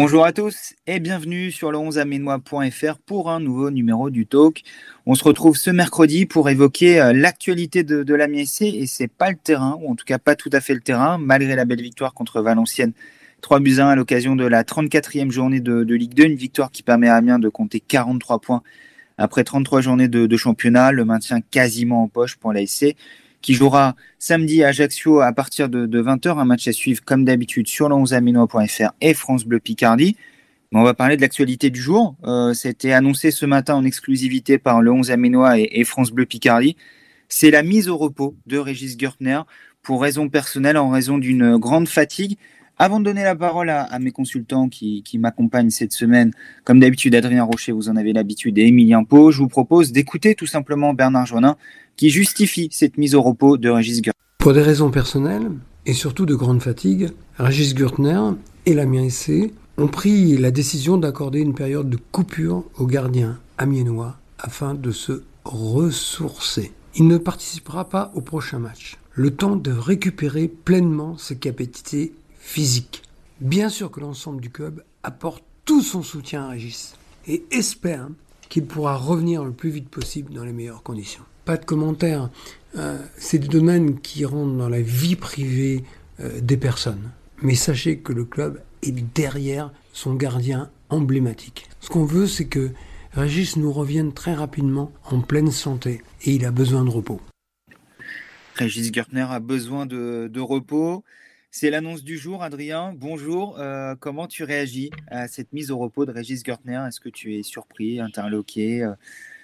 Bonjour à tous et bienvenue sur le 11aménois.fr pour un nouveau numéro du Talk. On se retrouve ce mercredi pour évoquer euh, l'actualité de, de la MSC et c'est pas le terrain, ou en tout cas pas tout à fait le terrain, malgré la belle victoire contre Valenciennes 3 buts 1 à l'occasion de la 34e journée de, Ligue 2, une victoire qui permet à Amiens de compter 43 points après 33 journées de, de championnat, le maintien quasiment en poche pour l'ASC qui jouera samedi à Ajaccio à partir de, 20h. Un match à suivre comme d'habitude sur le 11aminois.fr et France Bleu Picardie. on va parler de l'actualité du jour. Euh, C'était annoncé ce matin en exclusivité par le 11 Aminois et, France Bleu Picardie. C'est la mise au repos de Régis Gertner pour raison personnelle, en raison d'une grande fatigue. Avant de donner la parole à, mes consultants qui, m'accompagnent cette semaine, comme d'habitude, Adrien Rocher, vous en avez l'habitude, et Emilien Pau, je vous propose d'écouter tout simplement Bernard Jonin qui justifie cette mise au repos de Régis Gurtner. Pour des raisons personnelles et surtout de grande fatigue, Régis Gurtner et l'Amiens SC ont pris la décision d'accorder une période de coupure aux gardiens amiénois afin de se ressourcer. Il ne participera pas au prochain match. Le temps de récupérer pleinement ses capacités physiques. Bien sûr que l'ensemble du club apporte tout son soutien à Régis et espère qu'il pourra revenir le plus vite possible dans les meilleures conditions pas de commentaires. Euh, c'est des domaines qui rentrent dans la vie privée euh, des personnes. Mais sachez que le club est derrière son gardien emblématique. Ce qu'on veut, c'est que Régis nous revienne très rapidement en pleine santé et il a besoin de repos. Régis Gertner a besoin de, repos. C'est l'annonce du jour, Adrien. Bonjour. Euh, comment tu réagis à cette mise au repos de Régis Gertner? Est-ce que tu es surpris, interloqué?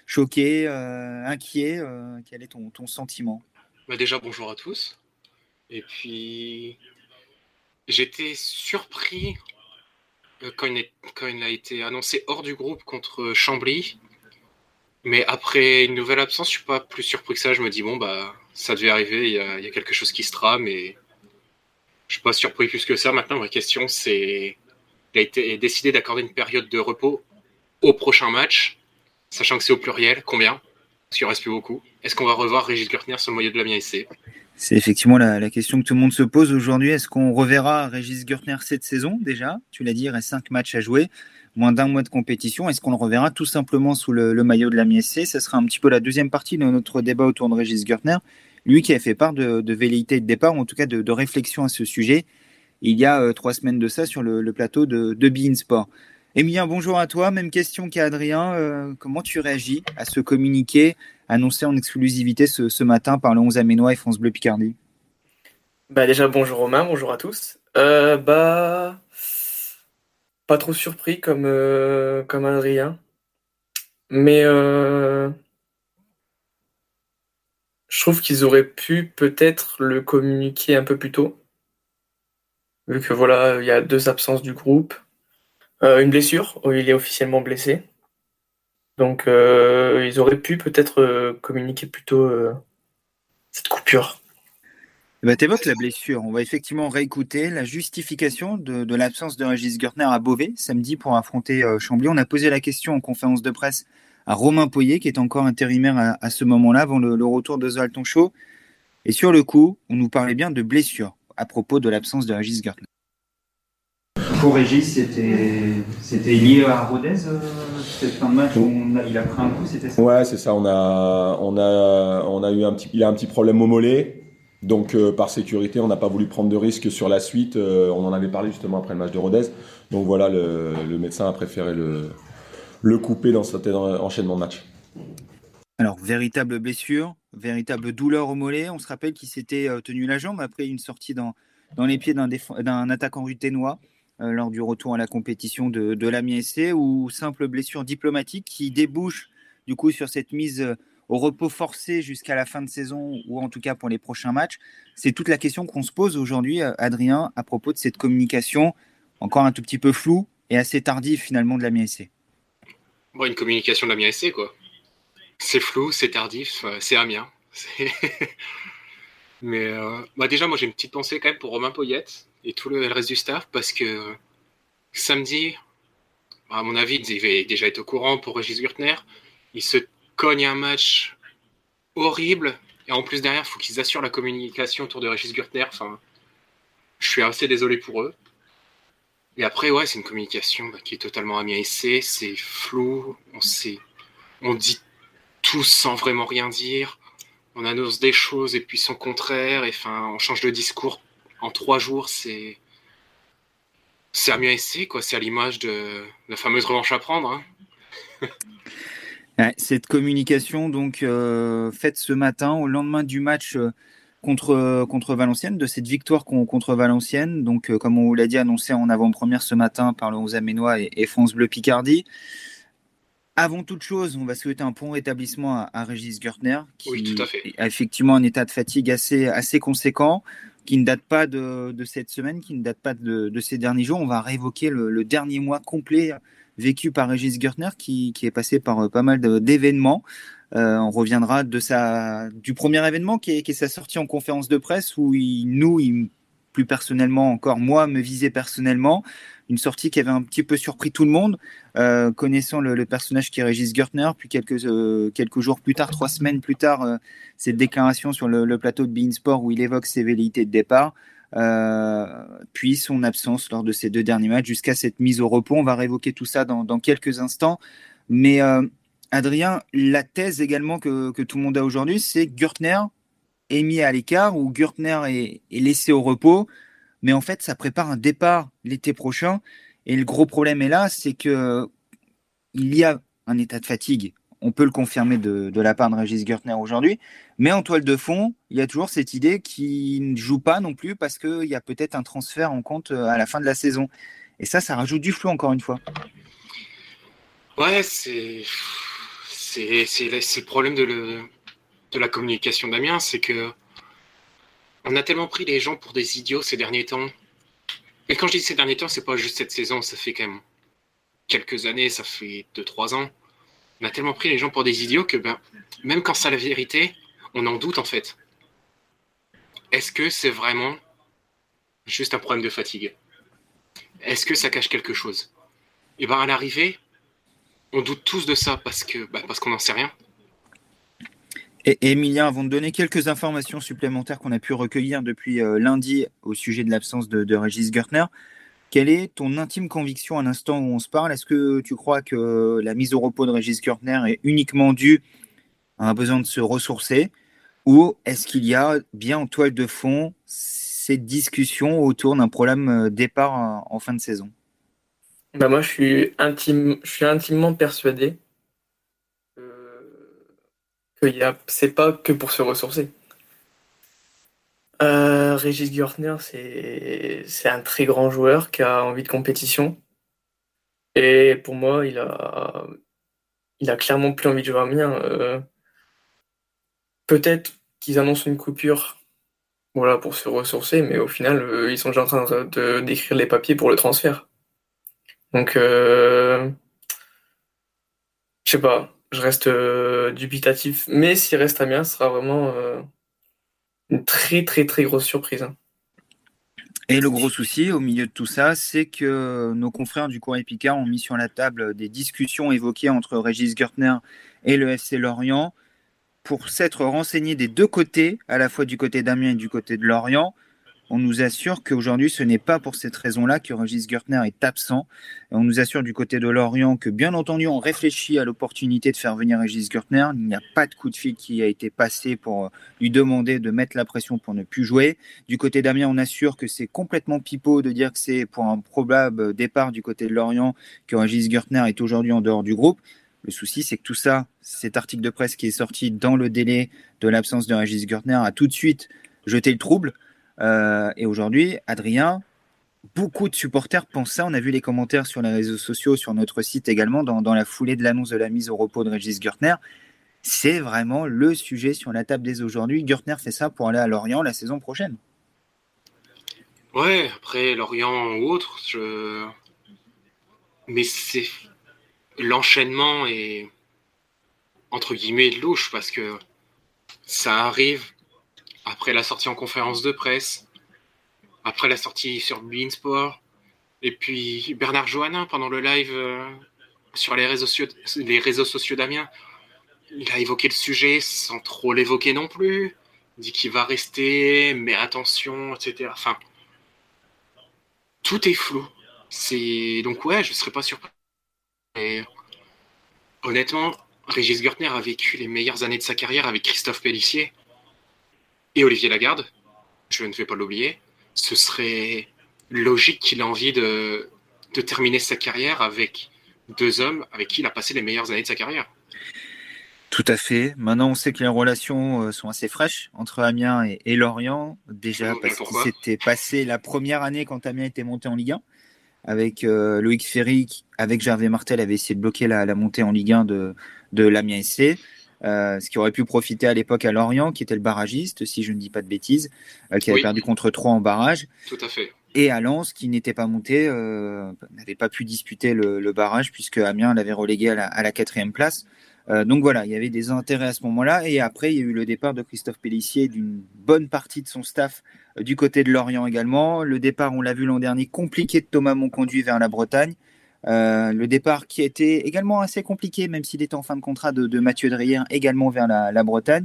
Choqué, euh, inquiet euh, Quel est ton, sentiment? Bah Déjà, bonjour à tous. Et puis, j'étais surpris euh, quand il, a été annoncé hors du groupe contre Chambly. Mais après une nouvelle absence, je suis pas plus surpris que ça. Je me dis, bon, bah, ça devait arriver, il y a, il y a quelque chose qui se trame. Et je suis pas surpris plus que ça. Maintenant, ma question, c'est il a été décidé d'accorder une période de repos au prochain match sachant que c'est au pluriel, combien? Parce qu'il ne reste plus beaucoup. Est-ce qu'on va revoir Régis Gertner sur le moyen de la SC C'est effectivement la, question que tout le monde se pose aujourd'hui. Est-ce qu'on reverra Régis Gertner cette saison? Déjà Tu l'as dit, il reste 5 matchs à jouer, moins d'un mois de compétition. Est-ce qu'on le reverra tout simplement sous le, maillot de la SC Ce sera un petit peu la deuxième partie de notre débat autour de Régis Gertner. Lui qui a fait part de, de velléité de départ, ou en tout cas de, réflexion à ce sujet, il y a euh, trois semaines de ça sur le, plateau de, de Bein Sport. Emilien, bonjour à toi. Même question qu'à Adrien. Euh, comment tu réagis à ce communiqué annoncé en exclusivité ce, matin par le 11 Aménois et France Bleu Picardie? Bah Déjà, bonjour Romain, bonjour à tous. Euh, bah, pas trop surpris comme, euh, comme Adrien. Mais je trouve qu'ils auraient pu peut-être le communiquer un peu plus tôt. Vu que voilà, il y a deux absences du groupe. Euh, une blessure, où il est officiellement blessé. Donc euh, ils auraient pu peut-être euh, communiquer plutôt cette coupure. Eh ben, tu évoques la blessure. On va effectivement réécouter la justification de, l'absence de Régis Gertner à Beauvais samedi pour affronter Chambly. On a posé la question en conférence de presse à Romain Poyer, qui est encore intérimaire à, ce moment-là, avant le, retour de Zoltan Show. Et sur le coup, on nous parlait bien de blessure à propos de l'absence de Régis Gertner. Pour Régis, c'était lié à Rodez, euh, cette fin de match où il a pris un coup, c'était ça? Ouais, c'est ça. On a, on a, on a eu un petit, il a un petit problème au mollet. Donc, euh, par sécurité, on n'a pas voulu prendre de risques sur la suite. Euh, on en avait parlé justement après le match de Rodez. Donc voilà, le, le médecin a préféré le, le couper dans cet enchaînement de match. Alors, véritable blessure, véritable douleur au mollet. On se rappelle qu'il s'était tenu la jambe après une sortie dans, dans les pieds d'un attaquant ruténois. Euh, lors du retour à la compétition de, de l'AMI SC ou simple blessure diplomatique qui débouche du coup sur cette mise euh, au repos forcé jusqu'à la fin de saison ou en tout cas pour les prochains matchs? C'est toute la question qu'on se pose aujourd'hui, euh, Adrien, à propos de cette communication encore un tout petit peu floue et assez tardive finalement de l'AMI SC. Bon, une communication de quoi. C'est flou, c'est tardif, c'est Amiens. Mais bah déjà, moi j'ai une petite pensée quand même pour Romain Poyette, et tout le, reste du staff parce que samedi, à mon avis, ils devaient déjà être au courant pour Régis Gürtner. Ils se cognent un match horrible et en plus derrière, il faut qu'ils assurent la communication autour de Régis Gürtner. Enfin, je suis assez désolé pour eux. Et après, ouais, c'est une communication bah, qui est totalement Amiens SC, c'est flou, on sait, on dit tout sans vraiment rien dire, on annonce des choses et puis son contraire, et enfin, on change de discours en trois jours, c'est c'est Amiens SC, quoi, c'est à l'image de la fameuse revanche à prendre. Hein. Cette communication donc euh, faite ce matin au lendemain du match euh, contre, contre Valenciennes, de cette victoire contre Valenciennes. Donc, euh, comme on l'a dit, annoncé en avant-première ce matin par le 11 Aménois et, France Bleu Picardie. Avant toute chose, on va souhaiter un bon rétablissement à, Régis Gertner, qui a effectivement un état de fatigue assez, assez conséquent, qui ne date pas de, cette semaine, qui ne date pas de, ces derniers jours. On va réévoquer le, dernier mois complet vécu par Régis Gertner, qui, qui est passé par euh, pas mal d'événements. Euh, on reviendra de sa, du premier événement qui est, qui est, sa sortie en conférence de presse où il, nous, il, plus personnellement encore, moi, me visait personnellement. Une sortie qui avait un petit peu surpris tout le monde, euh, connaissant le, personnage qui est Régis Gertner. Puis quelques, euh, quelques jours plus tard, trois semaines plus tard, cette déclaration sur le, plateau de Beansport où il évoque ses velléités de départ. puis son absence lors de ces deux derniers matchs jusqu'à cette mise au repos. On va réévoquer tout ça dans, dans quelques instants. Mais Adrien, la thèse également que, tout le monde a aujourd'hui, c'est Gürtner est mis à l'écart ou Gürtner est, laissé au repos, mais en fait, ça prépare un départ l'été prochain. Et le gros problème est là, c'est que il y a un état de fatigue. On peut le confirmer de, la part de Régis Gürtner aujourd'hui, mais en toile de fond, il y a toujours cette idée qui ne joue pas non plus parce qu'il y a peut-être un transfert en compte à la fin de la saison. Et ça, ça rajoute du flou encore une fois. Ouais, c'est c'est le problème de, la communication d'Amiens, c'est que on a tellement pris les gens pour des idiots ces derniers temps. Et quand je dis ces derniers temps, c'est pas juste cette saison, ça fait quand même quelques années, ça fait 2-3 ans. On a tellement pris les gens pour des idiots que ben, même quand c'est la vérité, on en doute en fait. Est-ce que c'est vraiment juste un problème de fatigue? Est-ce que ça cache quelque chose? Et bien à l'arrivée, on doute tous de ça parce que bah, parce qu'on n'en sait rien. Et Emilien, avant de donner quelques informations supplémentaires qu'on a pu recueillir depuis euh, lundi au sujet de l'absence de, Régis Gertner, quelle est ton intime conviction à l'instant où on se parle? Est-ce que tu crois que la mise au repos de Régis Gertner est uniquement due à un besoin de se ressourcer? Ou est-ce qu'il y a bien en toile de fond cette discussion autour d'un problème euh, départ en fin de saison? Bah moi, je suis, intime, je suis intimement persuadé c'est pas que pour se ressourcer. Euh, Régis Görtner, c'est, un très grand joueur qui a envie de compétition. Et pour moi, il a, il a clairement plus envie de jouer à Amiens. Euh, peut-être qu'ils annoncent une coupure voilà, pour se ressourcer, mais au final, euh, ils sont déjà en train de, d'écrire les papiers pour le transfert. Donc, je sais pas, je reste euh, dubitatif. Mais s'il reste Amiens, ce sera vraiment euh, une très très très grosse surprise. Hein. Et le gros souci au milieu de tout ça, c'est que nos confrères du Courrier Picard ont mis sur la table des discussions évoquées entre Régis Gertner et le FC Lorient pour s'être renseignés des deux côtés, à la fois du côté d'Amiens et du côté de Lorient, on nous assure qu'aujourd'hui, ce n'est pas pour cette raison-là que Régis Gertner est absent. on nous assure du côté de Lorient que, bien entendu, on réfléchit à l'opportunité de faire venir Régis Gertner. Il n'y a pas de coup de fil qui a été passé pour lui demander de mettre la pression pour ne plus jouer. Du côté d'Amiens, on assure que c'est complètement pipeau de dire que c'est pour un probable départ du côté de Lorient que Régis Gertner est aujourd'hui en dehors du groupe. Le souci, c'est que tout ça, cet article de presse qui est sorti dans le délai de l'absence de Régis Gertner, a tout de suite jeté le trouble. Euh, et aujourd'hui, Adrien, beaucoup de supporters pensent ça. On a vu les commentaires sur les réseaux sociaux, sur notre site également, dans, la foulée de l'annonce de la mise au repos de Régis Gertner. C'est vraiment le sujet sur la table dès aujourd'hui. Gertner fait ça pour aller à Lorient la saison prochaine. Ouais, après Lorient ou autre, mais c'est l'enchaînement est entre guillemets louche parce que ça arrive après la sortie en conférence de presse, après la sortie sur Beansport, et puis Bernard Johannin pendant le live euh, sur les réseaux, sociaux, les d'Amiens, il a évoqué le sujet sans trop l'évoquer non plus. Dit qu'il va rester, mais attention, etc. Enfin, tout est flou. Donc ouais, je serais pas surpris. honnêtement, Régis Gertner a vécu les meilleures années de sa carrière avec Christophe Pellissier et Olivier Lagarde. Je ne vais pas l'oublier. Ce serait logique qu'il ait envie de, de terminer sa carrière avec deux hommes avec qui il a passé les meilleures années de sa carrière. Tout à fait. Maintenant, on sait que les relations euh, sont assez fraîches entre Amiens et, Lorient. Déjà, parce qu'il s'était passé la première année quand Amiens était monté en Ligue 1 avec euh, Loïc Ferry, avec Gervais Martel, avait essayé de bloquer la, montée en Ligue 1 de, de l'Amiens SC. Euh, ce qui aurait pu profiter à l'époque à Lorient, qui était le barragiste, si je ne dis pas de bêtises, qui avait perdu contre 3 en barrage. Tout à fait. Et à Lens, qui n'était pas monté, n'avait pas pu disputer le, barrage, puisque Amiens l'avait relégué à la, quatrième place. Euh, donc voilà, il y avait des intérêts à ce moment-là. Et après, il y a eu le départ de Christophe Pellissier, d'une bonne partie de son staff euh, du côté de Lorient également. Le départ, on l'a vu l'an dernier, compliqué de Thomas Monconduit vers la Bretagne. Euh, le départ qui a été également assez compliqué, même s'il était en fin de contrat de, Mathieu Dreyer, également vers la, Bretagne.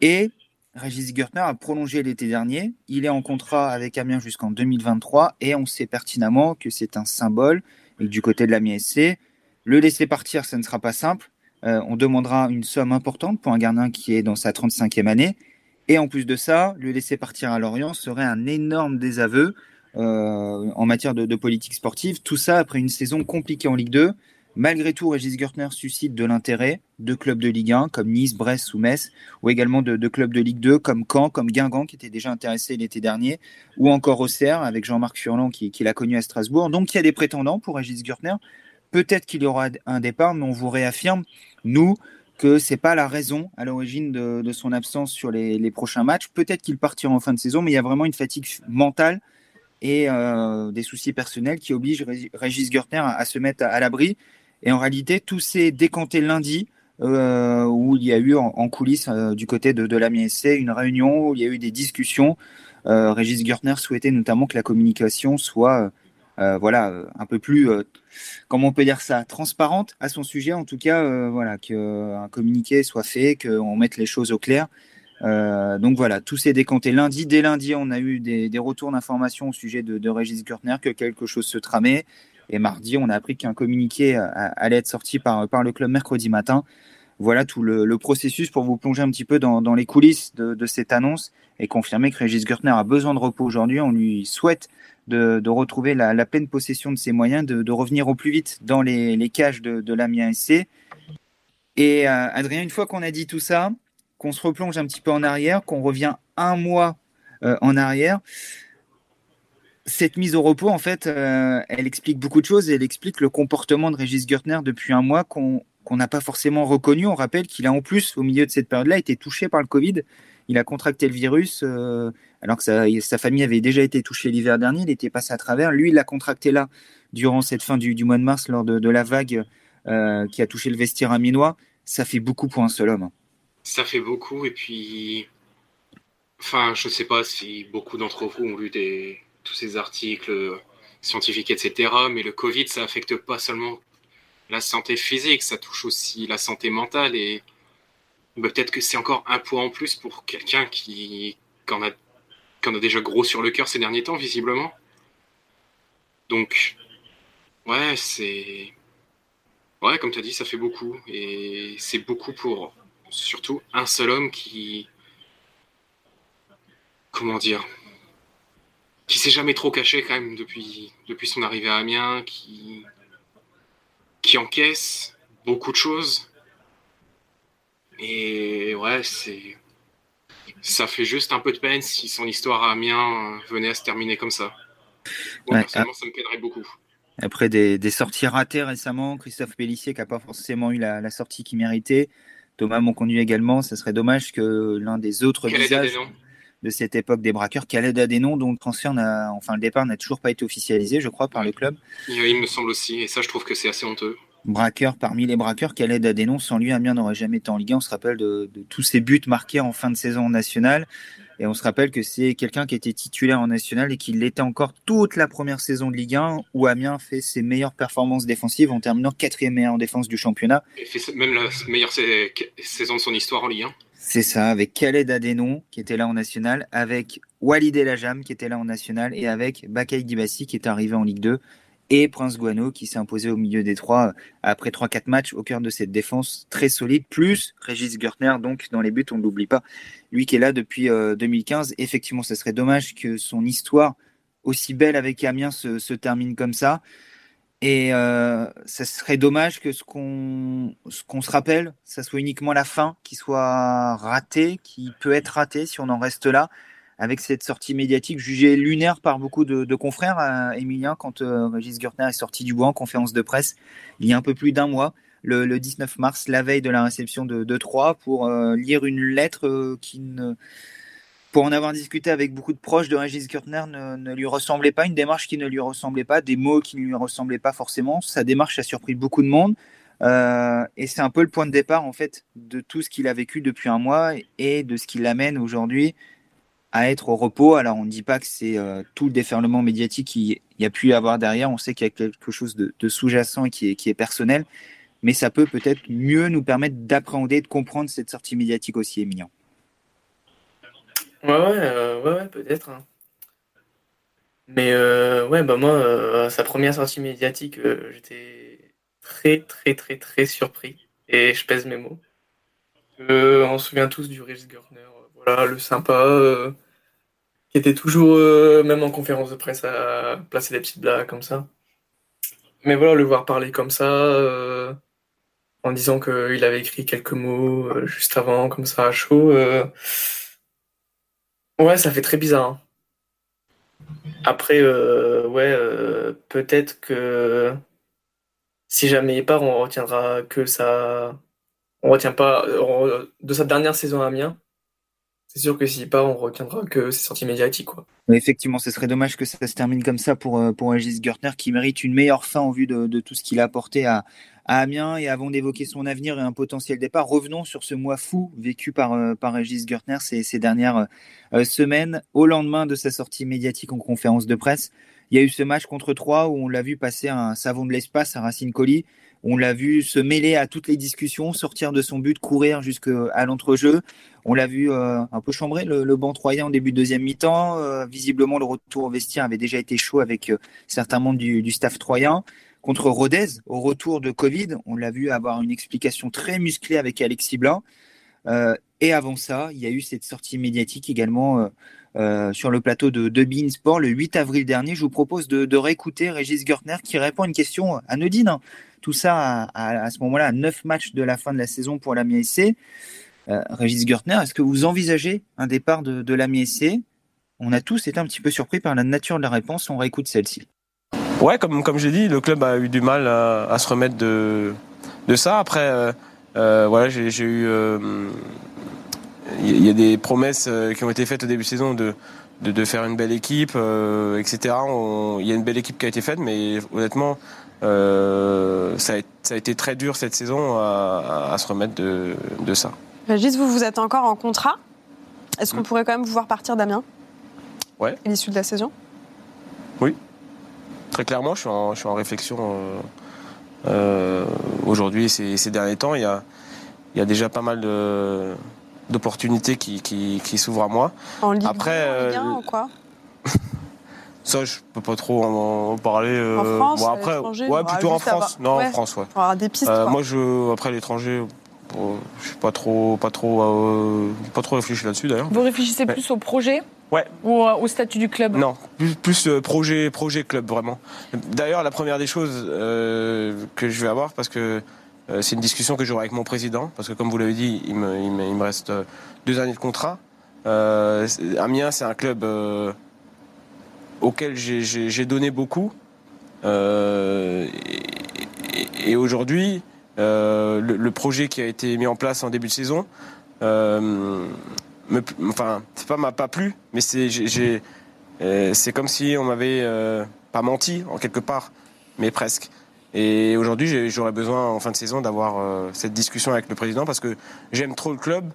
Et Régis Gertner a prolongé l'été dernier. Il est en contrat avec Amiens jusqu'en 2023 et on sait pertinemment que c'est un symbole et du côté de l'Amiens SC, le laisser partir, ça ne sera pas simple. Euh, on demandera une somme importante pour un gardien qui est dans sa 35e année. Et en plus de ça, le laisser partir à Lorient serait un énorme désaveu en matière de, politique sportive. Tout ça après une saison compliquée en Ligue 2. Malgré tout, Régis Gertner suscite de l'intérêt de clubs de Ligue 1 comme Nice, Brest ou Metz, ou également de, clubs de Ligue 2 comme Caen, comme Guingamp qui était déjà intéressé l'été dernier, ou encore Auxerre avec Jean-Marc Furlan qui, qui l'a connu à Strasbourg. Donc il y a des prétendants pour Régis Gertner. Peut-être qu'il y aura un départ, mais on vous réaffirme, nous, que c'est pas la raison à l'origine de, son absence sur les, prochains matchs. Peut-être qu'il partira en fin de saison, mais il y a vraiment une fatigue mentale et euh, des soucis personnels qui obligent Régis Gertner à, se mettre à, l'abri. Et en réalité, tout s'est décanté lundi, euh, où il y a eu en, coulisses euh, du côté de, de l'Amiens SC une réunion où il y a eu des discussions. Régis Gertner souhaitait notamment que la communication soit voilà, un peu plus, comment on peut dire ça, transparente à son sujet. En tout cas, voilà, qu'un communiqué soit fait, qu'on mette les choses au clair. Donc voilà, tout s'est décanté lundi. Dès lundi, on a eu des, retours d'informations au sujet de, Régis Gertner, que quelque chose se tramait. Et mardi, on a appris qu'un communiqué allait être sorti par, le club mercredi matin. Voilà tout le, processus pour vous plonger un petit peu dans, les coulisses de, de, cette annonce et confirmer que Régis Gertner a besoin de repos aujourd'hui. On lui souhaite de, retrouver la, pleine possession de ses moyens, de, revenir au plus vite dans les, cages de, de l'Amiens SC. Et euh, Adrien, une fois qu'on a dit tout ça, qu'on se replonge un petit peu en arrière, qu'on revient un mois euh, en arrière, cette mise au repos, en fait, euh, elle explique beaucoup de choses elle explique le comportement de Régis Gertner depuis un mois qu'on n'a pas forcément reconnu. On rappelle qu'il a en plus, au milieu de cette période-là, été touché par le Covid. Il a contracté le virus alors que sa, famille avait déjà été touchée l'hiver dernier, il était passé à travers. Lui, il l'a contracté là, durant cette fin du, mois de mars, lors de, la vague euh, qui a touché le vestiaire aminois. Ça fait beaucoup pour un seul homme. Ça fait beaucoup, et puis. Enfin, je ne sais pas si beaucoup d'entre vous ont lu tous ces articles scientifiques, etc. Mais le Covid, ça affecte pas seulement la santé physique, ça touche aussi la santé mentale. Et peut-être que c'est encore un point en plus pour quelqu'un qui, qui en a qu'on a déjà gros sur le cœur ces derniers temps, visiblement. Donc, ouais, c'est. Ouais, comme tu as dit, ça fait beaucoup. Et c'est beaucoup pour surtout un seul homme qui. Comment dire Qui s'est jamais trop caché quand même depuis, depuis son arrivée à Amiens, qui. qui encaisse beaucoup de choses. Et ouais, c'est ça fait juste un peu de peine si son histoire à Amiens venait à se terminer comme ça. personnellement, ça me peinerait beaucoup. Après des, sorties ratées récemment, Christophe Pellissier qui n'a pas forcément eu la, sortie qu'il méritait, Thomas Monconduit également, ça serait dommage que l'un des autres visages de cette époque des braqueurs, Khaled Adenon, dont le transfert enfin le départ n'a toujours pas été officialisé, je crois, par le club. il me semble aussi, et ça je trouve que c'est assez honteux braqueur parmi les braqueurs, à dénoncer Sans lui, Amiens n'aurait jamais été en Ligue 1. On se rappelle de, tous ses buts marqués en fin de saison nationale. Et on se rappelle que c'est quelqu'un qui était titulaire en national et qui l'était encore toute la première saison de Ligue 1 où Amiens fait ses meilleures performances défensives en terminant quatrième meilleure défense du championnat. Il fait même la meilleure saison de son histoire en Ligue 1. C'est ça, avec Khaled Adénon qui était là en national, avec Walid El Ajam qui était là en national et avec Bakay Dibassi qui est arrivé en Ligue 2 et Prince Guano qui s'est imposé au milieu des trois après 3-4 matchs au cœur de cette défense très solide, plus Régis Gertner, donc dans les buts, on ne l'oublie pas, lui qui est là depuis 2015. Effectivement, ce serait dommage que son histoire aussi belle avec Amiens se, termine comme ça. Et euh, ça serait dommage que ce qu'on qu'on se rappelle, ça soit uniquement la fin qui soit ratée, qui peut être ratée si on en reste là, avec cette sortie médiatique jugée lunaire par beaucoup de, confrères, euh, Emilien, quand euh, Régis Gürtner est sorti du bois en conférence de presse il y a un peu plus d'un mois, le, 19 mars, la veille de la réception de, de Troyes, pour lire une lettre qui ne pour en avoir discuté avec beaucoup de proches de Régis Kurtner, ne, lui ressemblait pas, une démarche qui ne lui ressemblait pas, des mots qui ne lui ressemblaient pas forcément. Sa démarche a surpris beaucoup de monde. Euh, et c'est un peu le point de départ en fait de tout ce qu'il a vécu depuis un mois et de ce qui l'amène aujourd'hui à être au repos. Alors on ne dit pas que c'est euh, tout le déferlement médiatique qu'il y a pu y avoir derrière. On sait qu'il y a quelque chose de, sous-jacent et qui est, personnel, mais ça peut peut-être mieux nous permettre d'appréhender, de comprendre cette sortie médiatique aussi, ouais, euh, ouais, ouais, peut-être. Hein. Mais euh, ouais, bah moi, sa première sortie médiatique, j'étais très, très, très, très surpris. Et je pèse mes mots. On se souvient tous du Rich Gurner, voilà, le sympa, qui était toujours, même en conférence de presse, à placer des petites blagues comme ça. Mais voilà, le voir parler comme ça, en disant qu'il avait écrit quelques mots juste avant, comme ça, à chaud. Ouais, ça fait très bizarre. Hein. Après, euh, ouais, euh, peut-être que si jamais il part, on retiendra que ça. On retient pas. De sa dernière saison à Amiens, c'est sûr que s'il part, on retiendra que c'est sorti médiatique. Quoi. effectivement, ce serait dommage que ça se termine comme ça pour, euh, pour Agis Gertner qui mérite une meilleure fin en vue de, de tout ce qu'il a apporté à, Amiens. Et avant d'évoquer son avenir et un potentiel départ, revenons sur ce mois fou vécu par, euh, par Régis Gertner ces, ces dernières euh, semaines. Au lendemain de sa sortie médiatique en conférence de presse, il y a eu ce match contre Troyes où on l'a vu passer un savon de l'espace à Racine Colli. On l'a vu se mêler à toutes les discussions, sortir de son but, courir jusqu'à l'entrejeu. On l'a vu euh, un peu chambrer le, banc troyen en début de deuxième mi-temps. visiblement, le retour au vestiaire avait déjà été chaud avec certains membres du staff troyen contre Rodez au retour de Covid. On l'a vu avoir une explication très musclée avec Alexis Blanc. Euh, et avant ça, il y a eu cette sortie médiatique également euh, euh, sur le plateau de, de Sport le 8 avril dernier. Je vous propose de, réécouter Régis Gertner qui répond à une question anodine. Hein. Tout ça à, ce moment-là, à 9 matchs de la fin de la saison pour l'Amiens SC. Régis Gertner, est-ce que vous envisagez un départ de, de SC On a tous été un petit peu surpris par la nature de la réponse. On réécoute celle-ci. Ouais, comme, comme j'ai dit, le club a eu du mal à, se remettre de, de ça. Après, euh, euh, voilà, j'ai eu. Il euh, y a des promesses qui ont été faites au début de saison de, de, faire une belle équipe, etc. Il y a une belle équipe qui a été faite, mais honnêtement, ça, a, ça, a, été très dur cette saison à, à se remettre de, de ça. Régis, vous, vous êtes encore en contrat. Est-ce qu'on mm. pourrait quand même vous voir partir d'Amiens Ouais. À l'issue de la saison? Oui. Très clairement, je suis en, je suis en réflexion euh, euh, aujourd'hui ces, ces, derniers temps. Il y a, il y a déjà pas mal d'opportunités qui, qui, qui s'ouvrent à moi. En Ligue Après, en Ligue 1 ou quoi? Ça, je peux pas trop en, parler. En France, bon, après, ouais, plutôt en France. Non, en France, ouais. avoir des pistes. Euh, moi, je, après l'étranger, je suis pas trop, pas trop, euh, pas trop réfléchi là-dessus d'ailleurs. Vous réfléchissez plus au projet Ouais. Ou euh, au statut du club? Non, plus, plus euh, projet, projet club vraiment. D'ailleurs, la première des choses que je vais avoir, parce que c'est une discussion que j'aurai avec mon président, parce que comme vous l'avez dit, il me, reste deux années de contrat. Amiens, c'est un club auquel j'ai donné beaucoup. et, aujourd'hui, euh, le, projet qui a été mis en place en début de saison, euh, me, enfin, c'est pas m'a pas plu, mais euh, c'est comme si on m'avait pas menti en quelque part, mais presque. Et aujourd'hui, j'aurais besoin en fin de saison d'avoir cette discussion avec le président parce que j'aime trop le club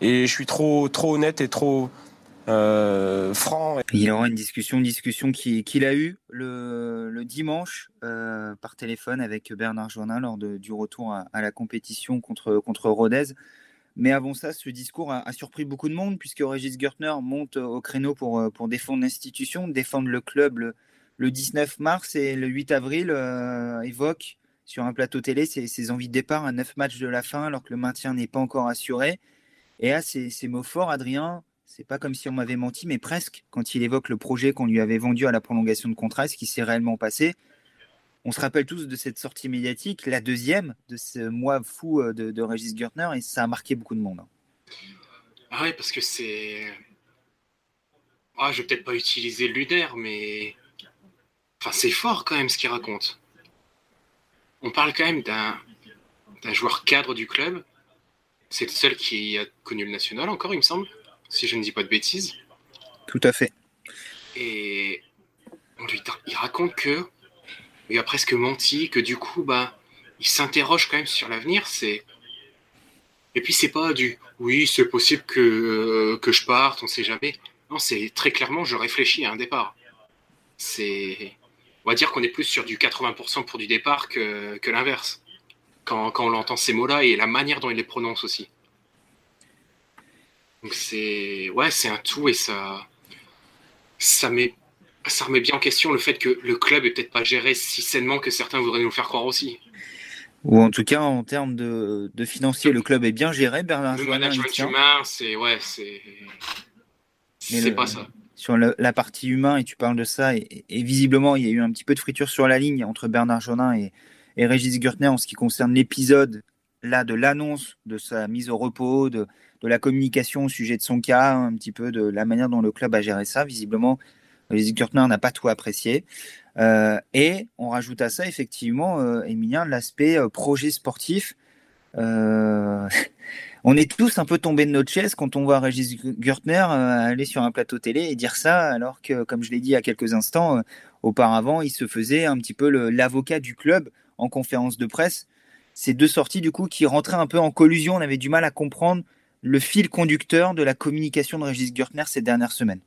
et je suis trop trop honnête et trop euh, franc. Il aura une discussion, discussion qu'il a eue le, dimanche euh, par téléphone avec Bernard Journin lors du retour à, la compétition contre, contre Rodez. Mais avant ça, ce discours a, surpris beaucoup de monde puisque Régis Gertner monte au créneau pour, pour défendre l'institution, défendre le club, 19 mars et le 8 avril évoquent sur un plateau télé ses, envies de départ à 9 matchs de la fin alors que le maintien n'est pas encore assuré. Et là, ces, mots forts, Adrien, c'est pas comme si on m'avait menti, mais presque, quand il évoque le projet qu'on lui avait vendu à la prolongation de contrat, ce qui s'est réellement passé. On se rappelle tous de cette sortie médiatique, la deuxième de ce mois fou euh, de, Régis Gertner, et ça a marqué beaucoup de monde. Hein. Ah oui, parce que c'est. Ah, je vais peut-être pas utiliser lunaire, mais. Enfin, c'est fort quand même ce qu'il raconte. On parle quand même d'un joueur cadre du club. C'est le seul qui a connu le national encore, il me semble, si je ne dis pas de bêtises. Tout à fait. Et on lui, il raconte que il a presque menti, que du coup, bah, il s'interroge quand même sur l'avenir. C'est et puis c'est pas du oui, c'est possible que, que je parte, on sait jamais. Non, c'est très clairement, je réfléchis à un départ. C'est on va dire qu'on est plus sur du 80% pour du départ que, que l'inverse. Quand, quand, on entend ces mots-là et la manière dont il les prononce aussi. Donc c'est ouais, c'est un tout et ça ça met ça remet bien en question le fait que le club est peut-être pas géré si sainement que certains voudraient nous le faire croire aussi. Ou en tout cas en termes de, de financier, le club est bien géré. Bernard le management humain, c'est ouais, c'est c'est pas ça sur la partie humain, et tu parles de ça, et, visiblement, il y a eu un petit peu de friture sur la ligne entre Bernard Jonin et, Régis Gertner en ce qui concerne l'épisode là de l'annonce de sa mise au repos, de, la communication au sujet de son cas, un petit peu de la manière dont le club a géré ça. Visiblement, Régis Gertner n'a pas tout apprécié. Euh, et on rajoute à ça effectivement, euh, Emilien, l'aspect euh, projet sportif. Euh, on est tous un peu tombés de notre chaise quand on voit Régis Gürtner euh, aller sur un plateau télé et dire ça, alors que, comme je l'ai dit il y a quelques instants, euh, auparavant, il se faisait un petit peu l'avocat du club en conférence de presse. Ces deux sorties, du coup, qui rentraient un peu en collusion, on avait du mal à comprendre le fil conducteur de la communication de Régis Gürtner ces dernières semaines.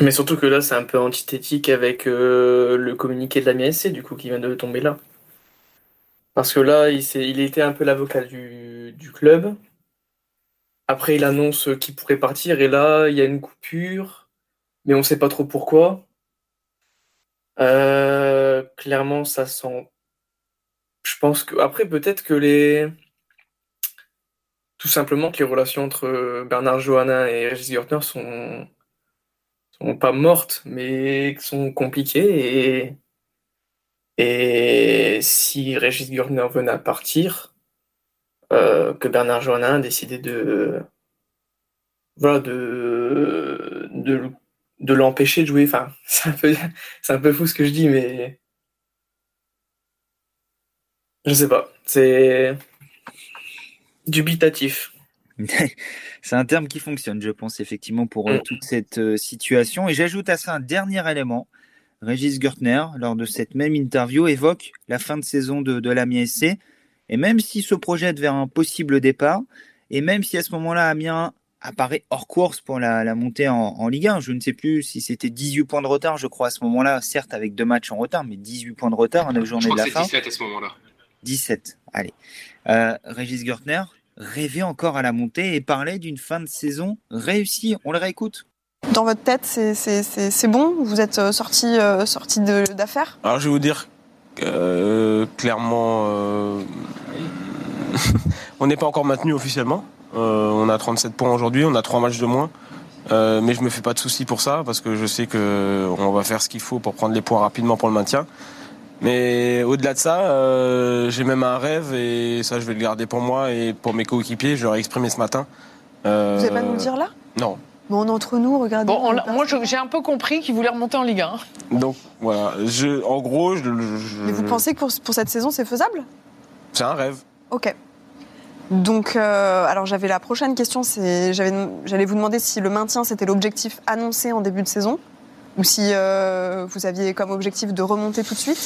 Mais surtout que là, c'est un peu antithétique avec euh, le communiqué de la MSC, du coup, qui vient de tomber là. Parce que là, il, était un peu l'avocat du, club. Après, il annonce qu'il pourrait partir. Et là, il y a une coupure. Mais on ne sait pas trop pourquoi. Euh, clairement, ça sent. Je pense que. Après, peut-être que les. Tout simplement que les relations entre Bernard Johanna et Régis Gertner sont. sont pas mortes, mais sont compliquées. Et et si Régis Gurner venait à partir, euh, que Bernard Joannin a décidé de, voilà, de, de, l'empêcher de jouer. Enfin, c'est un, peu, c'est un peu fou ce que je dis, mais je sais pas. C'est dubitatif. c'est un terme qui fonctionne, je pense, effectivement, pour euh, mm. toute cette euh, situation. Et j'ajoute à ça un dernier élément Régis Gertner, lors de cette même interview, évoque la fin de saison de, de l'Amiens SC. Et même s'il se projette vers un possible départ, et même si à ce moment-là, Amiens apparaît hors course pour la, montée en, Ligue 1, je ne sais plus si c'était 18 points de retard, je crois, à ce moment-là, certes avec deux matchs en retard, mais 18 points de retard en 9 journées de la fin. 17 à ce moment-là. 17, allez. Euh, Régis Gertner rêvait encore à la montée et parlait d'une fin de saison réussie. On le réécoute dans votre tête, c'est bon Vous êtes euh, sorti, euh, sorti d'affaires Alors je vais vous dire euh, clairement, on n'est pas encore maintenu officiellement. on a 37 points aujourd'hui, on a 3 matchs de moins. mais je me fais pas de soucis pour ça parce que je sais qu'on va faire ce qu'il faut pour prendre les points rapidement pour le maintien. Mais au-delà de ça, j'ai même un rêve et ça je vais le garder pour moi et pour mes coéquipiers. Je leur ai exprimé ce matin. Vous n'allez pas nous le dire là? Non. Bon, entre nous, regardez. Bon, moi, j'ai un peu compris qu'il voulait remonter en Ligue 1. Donc, voilà. Je, en gros, je, Mais vous pensez que pour, pour cette saison, c'est faisable? C'est un rêve. Ok. Donc, euh, alors j'avais la prochaine question, c'est j'allais vous demander si le maintien c'était l'objectif annoncé en début de saison, ou si euh, vous aviez comme objectif de remonter tout de suite.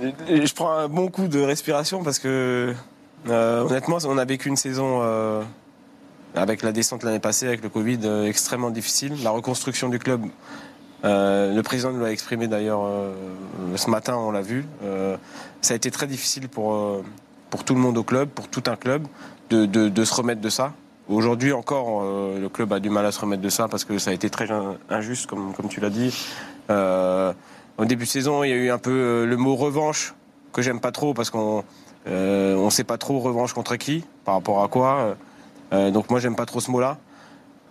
je prends un bon coup de respiration parce que euh, honnêtement, on a vécu une saison avec la descente l'année passée, avec le Covid, euh, extrêmement difficile. La reconstruction du club, euh, le président nous l'a exprimé d'ailleurs euh, ce matin, on l'a vu. ça a été très difficile pour, pour tout le monde au club, pour tout un club, de, de, se remettre de ça. aujourd'hui encore, le club a du mal à se remettre de ça parce que ça a été très injuste, comme, comme tu l'as dit. Au début de saison, il y a eu un peu le mot revanche que j'aime pas trop parce qu'on on sait pas trop revanche contre qui, par rapport à quoi. Euh, donc moi, j'aime pas trop ce mot-là.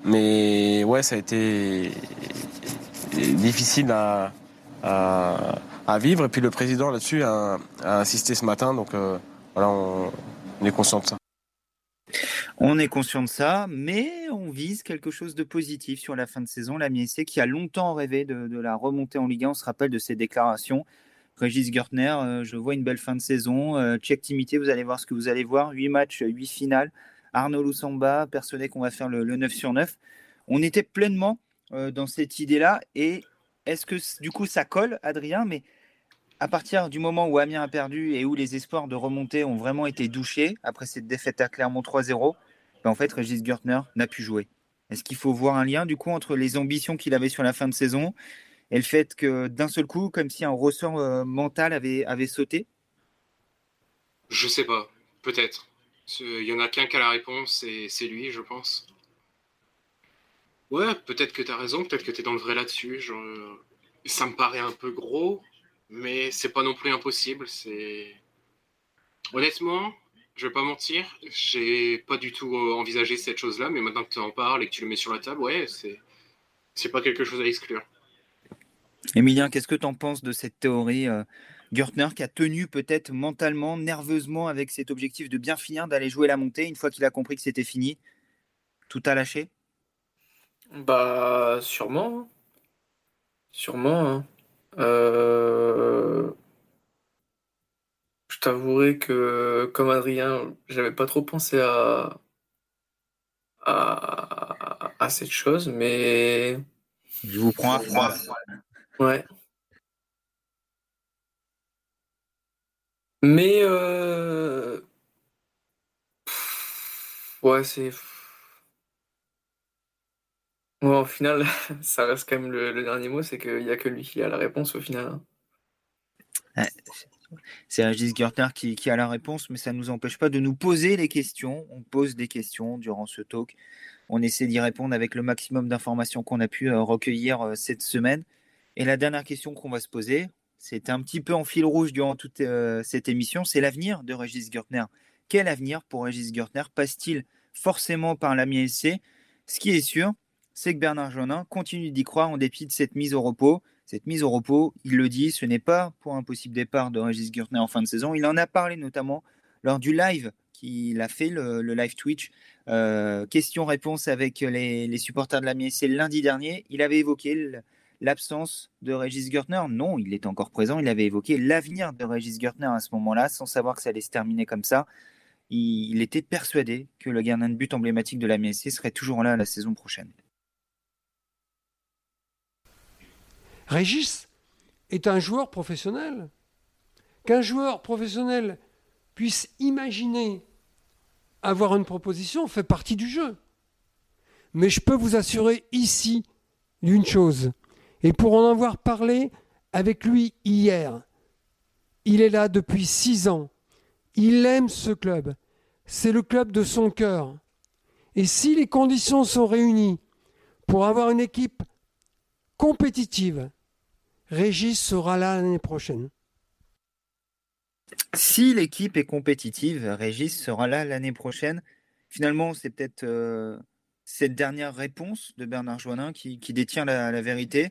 Mais ouais, ça a été difficile à, vivre. Et puis le président là-dessus a, insisté ce matin. Donc euh, voilà, on, est conscient de ça. On est conscient de ça, mais on vise quelque chose de positif sur la fin de saison. La MSC qui a longtemps rêvé de, de, la remontée en Ligue 1, on se rappelle de ses déclarations. Régis Gertner, euh, je vois une belle fin de saison. Euh, check Timité, vous allez voir ce que vous allez voir. 8 matchs, 8 finales. Arnaud Loussamba, persuadé qu'on va faire le, le, 9 sur 9. On était pleinement euh, dans cette idée-là. Et est-ce que du coup ça colle, Adrien? Mais à partir du moment où Amiens a perdu et où les espoirs de remonter ont vraiment été douchés, après cette défaite à Clermont 3-0, ben en fait, Régis Gertner n'a pu jouer. Est-ce qu'il faut voir un lien du coup entre les ambitions qu'il avait sur la fin de saison et le fait que d'un seul coup, comme si un ressort euh, mental avait, avait sauté? Je sais pas, peut-être. Il y en a qu'un qui a la réponse et c'est lui, je pense. Ouais, peut-être que tu as raison, peut-être que tu dans le vrai là-dessus. Ça me paraît un peu gros, mais c'est pas non plus impossible. C'est honnêtement, je vais pas mentir, j'ai pas du tout envisagé cette chose-là, mais maintenant que tu en parles et que tu le mets sur la table, ouais, c'est c'est pas quelque chose à exclure. Emilien, qu'est-ce que tu en penses de cette théorie euh, Gertner qui a tenu peut-être mentalement, nerveusement avec cet objectif de bien finir, d'aller jouer la montée, une fois qu'il a compris que c'était fini? Tout a lâché? Bah, sûrement. Sûrement. Hein. Euh... Je t'avouerai que, comme Adrien, j'avais pas trop pensé à... à, à cette chose, mais. Je vous prends à froid. Ouais. Mais euh... ouais, c'est. Ouais, au final, ça reste quand même le, dernier mot, c'est qu'il n'y a que lui qui a la réponse au final. Ouais, c'est Régis Gertner qui, qui, a la réponse, mais ça ne nous empêche pas de nous poser les questions. On pose des questions durant ce talk. On essaie d'y répondre avec le maximum d'informations qu'on a pu euh, recueillir euh, cette semaine. Et la dernière question qu'on va se poser, c'est un petit peu en fil rouge durant toute euh, cette émission, c'est l'avenir de Régis Gertner. Quel avenir pour Régis Gertner passe-t-il forcément par la SC Ce qui est sûr, c'est que Bernard Jonin continue d'y croire en dépit de cette mise au repos. Cette mise au repos, il le dit, ce n'est pas pour un possible départ de Régis Gertner en fin de saison. Il en a parlé notamment lors du live qu'il a fait, le, live Twitch, euh, question-réponse avec les, les, supporters de la MSC lundi dernier. Il avait évoqué l'absence de Régis Gertner? Non, il est encore présent. Il avait évoqué l'avenir de Régis Gertner à ce moment-là, sans savoir que ça allait se terminer comme ça. Il, il était persuadé que le gardien de but emblématique de la MSC serait toujours là la saison prochaine. Régis est un joueur professionnel. Qu'un joueur professionnel puisse imaginer avoir une proposition fait partie du jeu. Mais je peux vous assurer ici d'une chose, et pour en avoir parlé avec lui hier, il est là depuis six ans. Il aime ce club. C'est le club de son cœur. Et si les conditions sont réunies pour avoir une équipe compétitive, Régis sera là l'année prochaine. Si l'équipe est compétitive, Régis sera là l'année prochaine. Finalement, c'est peut-être euh, cette dernière réponse de Bernard Joannin qui, détient la, vérité.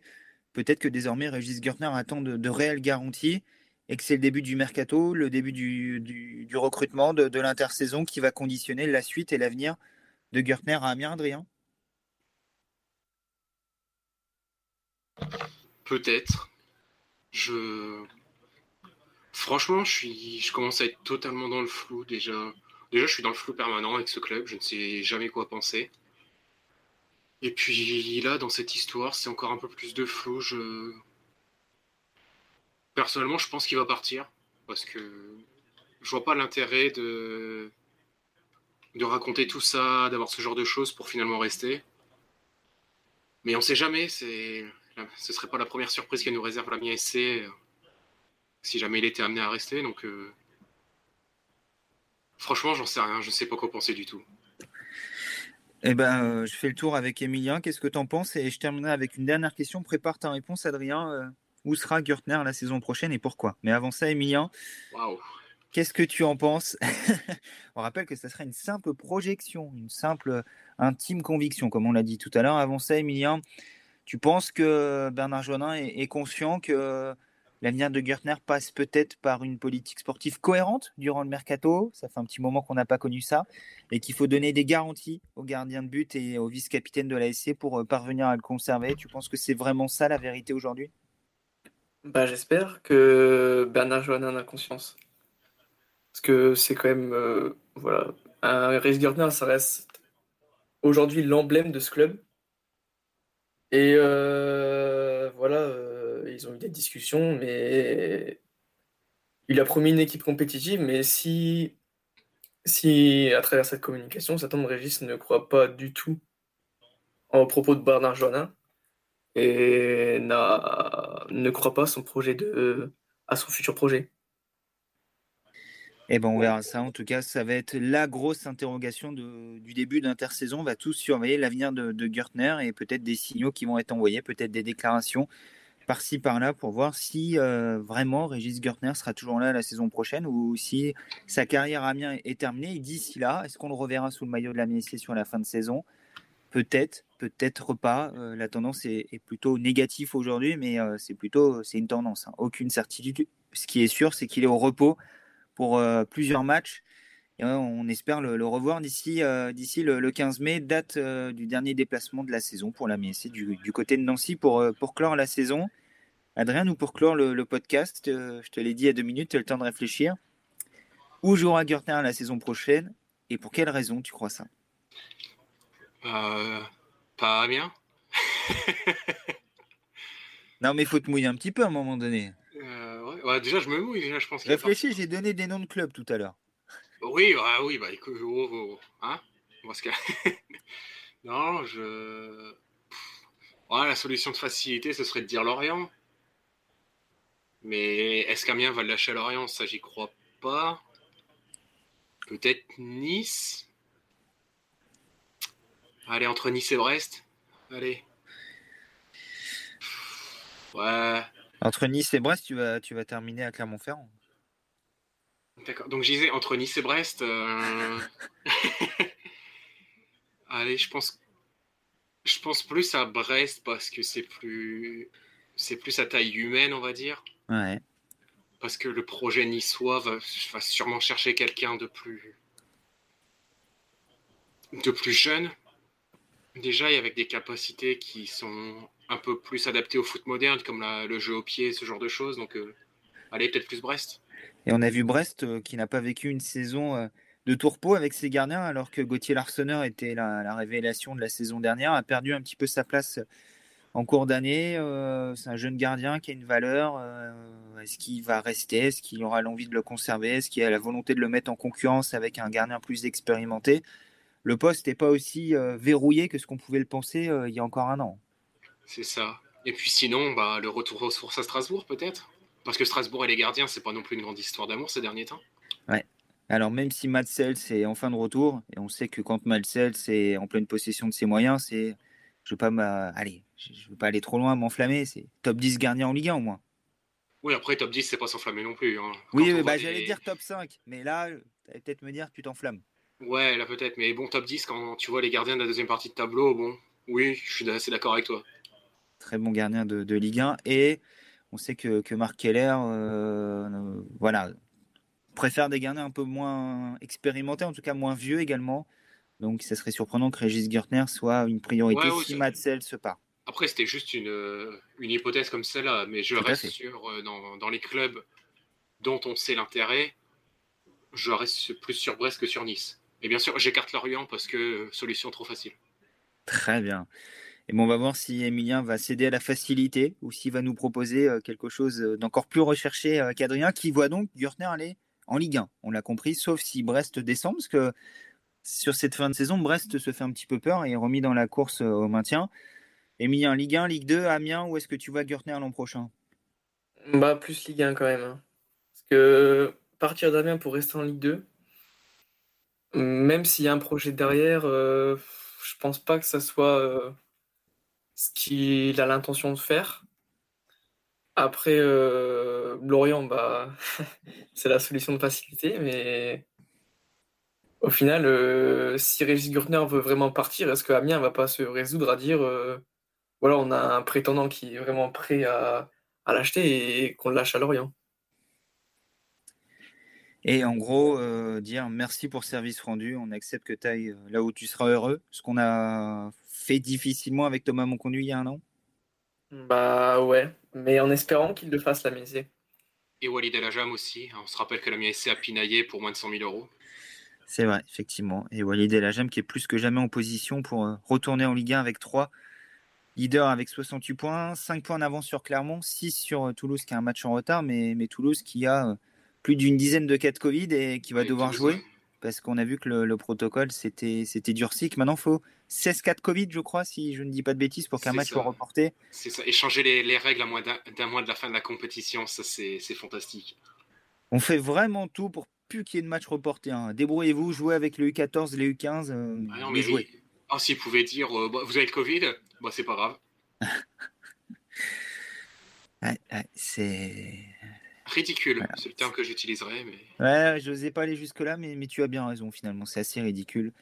Peut-être que désormais, Régis Gertner attend de, réelles garanties et que c'est le début du mercato, le début du, recrutement, de, l'intersaison qui va conditionner la suite et l'avenir de Gertner à Amiens, Adrien Peut-être. Je Franchement, je, je commence à être totalement dans le flou déjà. Déjà, je suis dans le flou permanent avec ce club, je ne sais jamais quoi penser. Et puis là, dans cette histoire, c'est encore un peu plus de flou. Je... Personnellement, je pense qu'il va partir, parce que je vois pas l'intérêt de... de raconter tout ça, d'avoir ce genre de choses pour finalement rester. Mais on sait jamais, c'est... ce serait pas la première surprise qu'elle nous réserve la MISC si jamais il était amené à rester. Donc, euh... franchement, j'en sais rien. Je sais pas quoi penser du tout. Eh ben, euh, je fais le tour avec Emilien. Qu'est-ce que tu en penses? Et je terminerai avec une dernière question. Prépare ta réponse, Adrien. Euh, où sera Gürtner la saison prochaine et pourquoi? Mais avant ça, Emilien, qu'est-ce que tu en penses? On rappelle que ça sera une simple projection, une simple intime conviction, comme on l'a dit tout à l'heure. Avant ça, Emilien, tu penses que Bernard Joannin est conscient que L'avenir de Gertner passe peut-être par une politique sportive cohérente durant le mercato. Ça fait un petit moment qu'on n'a pas connu ça. Et qu'il faut donner des garanties aux gardiens de but et aux vice-capitaines de la SC pour euh, parvenir à le conserver. Tu penses que c'est vraiment ça la vérité aujourd'hui? Bah, J'espère que Bernard Johannin a conscience. Parce que c'est quand même. Euh, voilà. Un Reis Gertner, ça reste aujourd'hui l'emblème de ce club. Et euh, voilà ils ont eu des discussions, mais il a promis une équipe compétitive, mais si, si à travers cette communication, Satan Régis ne croit pas du tout en propos de Bernard Joannin et ne croit pas son projet de, à son futur projet. Eh ben, on verra ça. En tout cas, ça va être la grosse interrogation du début d'intersaison. On va tous surveiller l'avenir de, de Gertner et peut-être des signaux qui vont être envoyés, peut-être des déclarations par-ci par-là pour voir si euh, vraiment Régis Gertner sera toujours là la saison prochaine ou si sa carrière à Amiens est terminée. D'ici là, est-ce qu'on le reverra sous le maillot de la sur la fin de saison? Peut-être, peut-être pas. Euh, la tendance est, plutôt négative aujourd'hui, mais euh, c'est plutôt c'est une tendance. Hein. Aucune certitude. Ce qui est sûr, c'est qu'il est au repos pour plusieurs matchs. On espère le, revoir d'ici le, 15 mai, date du dernier déplacement de la saison pour la MSC du, du côté de Nancy pour, pour clore la saison. Adrien, nous pour clore le, podcast, euh, je te l'ai dit à deux minutes, tu as le temps de réfléchir. Où jouera Gertner la saison prochaine et pour quelle raison tu crois ça? Euh, Pas bien. non, mais il faut te mouiller un petit peu à un moment donné. Euh, déjà, je me mouille. je pense Réfléchis, j'ai donné des noms de clubs tout à l'heure. Oui, bah, oui, bah écoute, oh, oh, oh, hein non, je. la solution de facilité, ce serait de dire Lorient. Mais est-ce qu'Amiens va le lâcher à Lorient? Ça, j'y crois pas. Peut-être Nice. Allez, entre Nice et Brest. Allez. Ouais. Entre Nice et Brest, tu vas, tu vas terminer à Clermont-Ferrand. D'accord. Donc, je disais, entre Nice et Brest. Euh, Allez, je pense. Je pense plus à Brest parce que c'est plus. C'est plus à taille humaine, on va dire. Parce que le projet niçois va, va sûrement chercher quelqu'un de plus de plus jeune, déjà, et avec des capacités qui sont un peu plus adaptées au foot moderne, comme le jeu au pied, ce genre de choses. Donc, euh, allez, peut-être plus Brest. Et on a vu Brest euh, qui n'a pas vécu une saison euh, de tourpeau avec ses gardiens, alors que Gauthier Larsonneur était la, la, révélation de la saison dernière, a perdu un petit peu sa place en cours d'année. Euh, c'est un jeune gardien qui a une valeur. Euh, est-ce qu'il va rester Est-ce qu'il aura l'envie de le conserver Est-ce qu'il a la volonté de le mettre en concurrence avec un gardien plus expérimenté? Le poste n'est pas aussi euh, verrouillé que ce qu'on pouvait le penser il y a encore un an. C'est ça. Et puis sinon, bah, le retour aux sources à Strasbourg peut-être? Parce que Strasbourg et les gardiens, c'est pas non plus une grande histoire d'amour ces derniers temps. Ouais. Alors même si Matsels est en fin de retour, et on sait que quand Matsels est en pleine possession de ses moyens, c'est je veux pas aller, je veux pas aller trop loin, m'enflammer. C'est top 10 gardien en Ligue 1 au moins. Oui, après top 10, c'est pas s'enflammer non plus. Hein. Oui, bah, j'allais dire top 5, mais là, tu allais peut-être me dire tu t'enflammes. Ouais, là peut-être, mais bon, top 10, quand tu vois les gardiens de la deuxième partie de tableau, bon, oui, je suis assez d'accord avec toi. Très bon gardien de, Ligue 1, et on sait que, que Marc Keller, euh, voilà, préfère des gardiens un peu moins expérimentés, en tout cas moins vieux également. Donc, ça serait surprenant que Régis Gertner soit une priorité si Matzel se part. Après, c'était juste une, euh, une hypothèse comme celle-là, mais je reste sur, euh, dans, dans, les clubs dont on sait l'intérêt, je reste plus sur Brest que sur Nice. Et bien sûr, j'écarte Lorient parce que euh, solution trop facile. Très bien. Et bon, on va voir si Emilien va céder à la facilité ou s'il va nous proposer quelque chose d'encore plus recherché qu'Adrien, qui voit donc Gertner aller en Ligue 1. On l'a compris, sauf si Brest descend, parce que sur cette fin de saison, Brest se fait un petit peu peur et est remis dans la course euh, au maintien. Emilien, Ligue 1, Ligue 2, Amiens, où est-ce que tu vois Gürtner l'an prochain? Bah plus Ligue 1 quand même. Hein. Parce que partir d'Amiens pour rester en Ligue 2, même s'il y a un projet derrière, euh, je pense pas que ça soit euh, ce qu'il a l'intention de faire. Après, euh, Lorient, bah, c'est la solution de facilité, mais au final, euh, si Régis Gurtner veut vraiment partir, est-ce que Amiens va pas se résoudre à dire euh, voilà, on a un prétendant qui est vraiment prêt à, à l'acheter et qu'on le lâche à Lorient Et en gros, euh, dire merci pour service rendu, on accepte que tu ailles là où tu seras heureux, ce qu'on a fait difficilement avec Thomas Monconduit il y a un an. Bah ouais, mais en espérant qu'il le fasse la misée. Et Walid El Ajam aussi. On se rappelle que la MSC a pinaillé pour moins de 100 000 euros. C'est vrai, effectivement. Et Walid El Ajam qui est plus que jamais en position pour euh, retourner en Ligue 1 avec 3 leaders avec 68 points, 5 points en avance sur Clermont, 6 sur euh, Toulouse qui a un match en retard, mais, mais Toulouse qui a euh, plus d'une dizaine de cas de Covid et qui va Oui, devoir jouer parce qu'on a vu que le, le protocole c'était durci. Que maintenant, il faut 16 cas de Covid, je crois, si je ne dis pas de bêtises, pour qu'un match ça. soit reporté. C'est ça. Et changer les, les règles à moins d'un mois de la fin de la compétition, ça c'est c'est fantastique. On fait vraiment tout pour plus qu'il y ait de match reporté. hein. Débrouillez-vous, jouez avec le U14, les U15, euh, Ah non, mais jouez. oui. Ah, s'ils pouvaient dire euh, bah, vous avez le Covid, bah, c'est pas grave. C'est. Ridicule, c'est le terme que j'utiliserais. Mais... Ouais, je n'osais pas aller jusque-là, mais, mais tu as bien raison finalement. C'est assez ridicule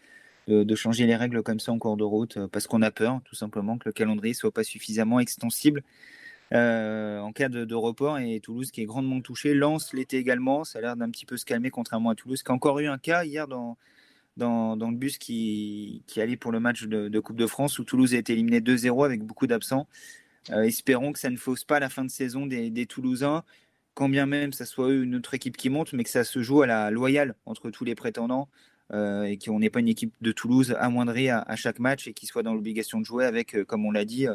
de, de changer les règles comme ça en cours de route euh, parce qu'on a peur tout simplement que le calendrier soit pas suffisamment extensible euh, en cas de, report. Et Toulouse qui est grandement touché, Lens l'était également. Ça a l'air d'un petit peu se calmer contrairement à Toulouse qui a encore eu un cas hier dans, le bus qui, allait pour le match de, Coupe de France où Toulouse a été éliminé 2-0 avec beaucoup d'absents. Euh, espérons que ça ne fausse pas la fin de saison des, Toulousains quand bien même ça soit une autre équipe qui monte, mais que ça se joue à la loyale entre tous les prétendants euh, et qu'on n'ait pas une équipe de Toulouse amoindrie à, à chaque match et qui soit dans l'obligation de jouer avec, comme on l'a dit,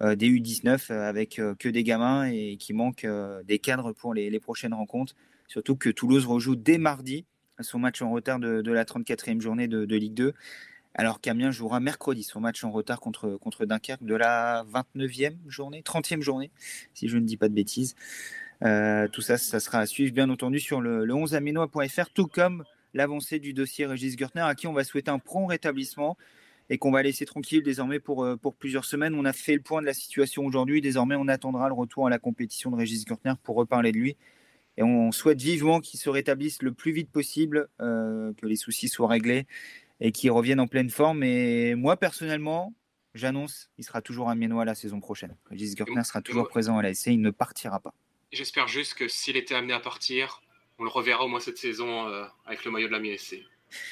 des U19 euh, avec euh, que des gamins et qui manque euh, des cadres pour les, prochaines rencontres. Surtout que Toulouse rejoue dès mardi son match en retard de, la 34e journée de, Ligue 2, alors qu'Amiens jouera mercredi son match en retard contre, contre Dunkerque de la 29e journée, 30e journée, si je ne dis pas de bêtises. Euh, tout ça, ça sera à suivre, bien entendu, sur le, le 11aminois.fr, tout comme l'avancée du dossier Régis Gurtner, à qui on va souhaiter un prompt rétablissement et qu'on va laisser tranquille désormais pour, euh, pour plusieurs semaines. On a fait le point de la situation aujourd'hui. Désormais, on attendra le retour à la compétition de Régis Gurtner pour reparler de lui. Et on souhaite vivement qu'il se rétablisse le plus vite possible, euh, que les soucis soient réglés et qu'il revienne en pleine forme. Et moi, personnellement, j'annonce, il sera toujours amiénois la saison prochaine. Régis Gurtner sera toujours présent à la SC, il ne partira pas. J'espère juste que s'il était amené à partir, on le reverra au moins cette saison euh, avec le maillot de la MSC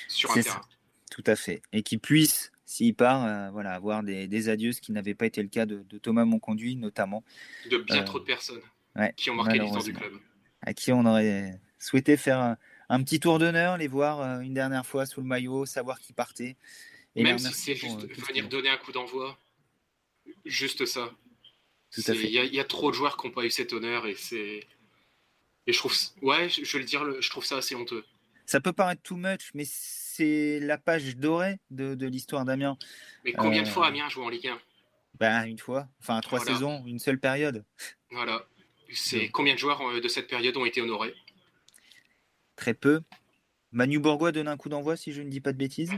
sur un C'est terrain. ça. Tout à fait. Et qu'il puisse, s'il part, euh, voilà, avoir des, des adieux, ce qui n'avait pas été le cas de, de Thomas Monconduit, notamment, De bien Euh, trop de personnes ouais, qui ont marqué l'histoire du club. à qui on aurait souhaité faire un, un petit tour d'honneur, les voir euh, une dernière fois sous le maillot, savoir qui partait. Et Même les si c'est juste venir donner un coup d'envoi, juste ça. Il y, a- il y a trop de joueurs qui n'ont pas eu cet honneur et c'est. Et je trouve, ouais, je, je vais le dire, je trouve ça assez honteux. Ça peut paraître too much, mais c'est la page dorée de, de l'histoire d'Amiens. Mais combien de Euh, fois Amiens joue en Ligue 1 Ben, une fois, enfin trois Voilà. saisons, une seule période. Voilà. C'est combien de joueurs euh, de cette période ont été honorés? Très peu. Manu Bourgois donne un coup d'envoi, si je ne dis pas de bêtises.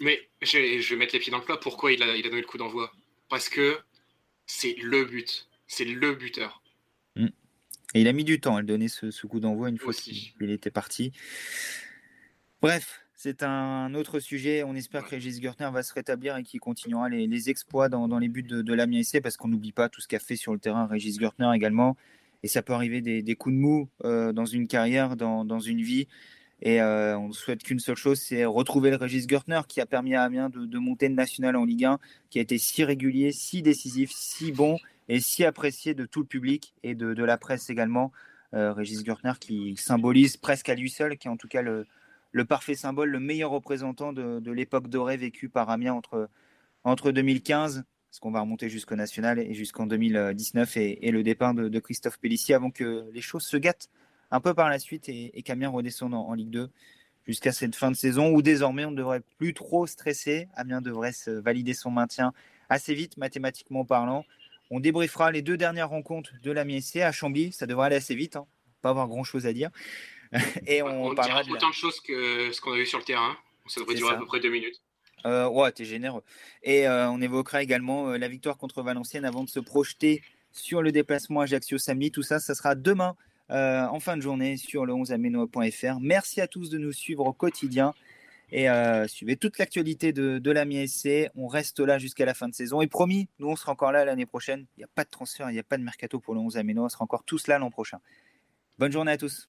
Mais je vais, je vais mettre les pieds dans le plat. Pourquoi il a, il a donné le coup d'envoi? Parce que c'est le but. C'est le buteur. Et il a mis du temps à le donner ce, ce coup d'envoi une fois qu'il il était parti. Bref, c'est un autre sujet. On espère que Régis Gurtner va se rétablir et qu'il continuera les, les exploits dans, dans les buts de, de l'Amiens SC parce qu'on n'oublie pas tout ce qu'a fait sur le terrain Régis Gurtner également. Et ça peut arriver des, des coups de mou euh, dans une carrière, dans, dans une vie. Et euh, on ne souhaite qu'une seule chose, c'est retrouver le Régis Gurtner qui a permis à Amiens de, de monter de national en Ligue 1, qui a été si régulier, si décisif, si bon et si apprécié de tout le public et de, de la presse également. Euh, Régis Gurtner qui symbolise presque à lui seul, qui est en tout cas le, le parfait symbole, le meilleur représentant de, l'époque dorée vécue par Amiens entre, entre 2015, parce qu'on va remonter jusqu'au national, et jusqu'en 2019, et, le départ de, Christophe Pellissier avant que les choses se gâtent un peu par la suite et, et qu'Amiens redescende en, Ligue 2 jusqu'à cette fin de saison où désormais on ne devrait plus trop stresser. Amiens devrait valider son maintien assez vite, mathématiquement parlant. On débriefera les deux dernières rencontres de l'Amiens SC à Chambly. Ça devrait aller assez vite, hein. pas avoir grand chose à dire. Et on, On, parlera dira de la- autant de choses que ce qu'on a vu sur le terrain. Ça devrait durer ça. à peu près deux minutes. Euh, ouais, t'es généreux. Et euh, on évoquera également euh, la victoire contre Valenciennes avant de se projeter sur le déplacement Ajaccio samedi. Tout ça, ça sera demain en fin de journée sur le 11amenois.fr. Merci à tous de nous suivre au quotidien et suivez toute l'actualité de, de la MSC. On reste là jusqu'à la fin de saison. Et promis, nous, on sera encore là l'année prochaine. Il n'y a pas de transfert, il n'y a pas de mercato pour le 11 aménois. On sera encore tous là l'an prochain. Bonne journée à tous.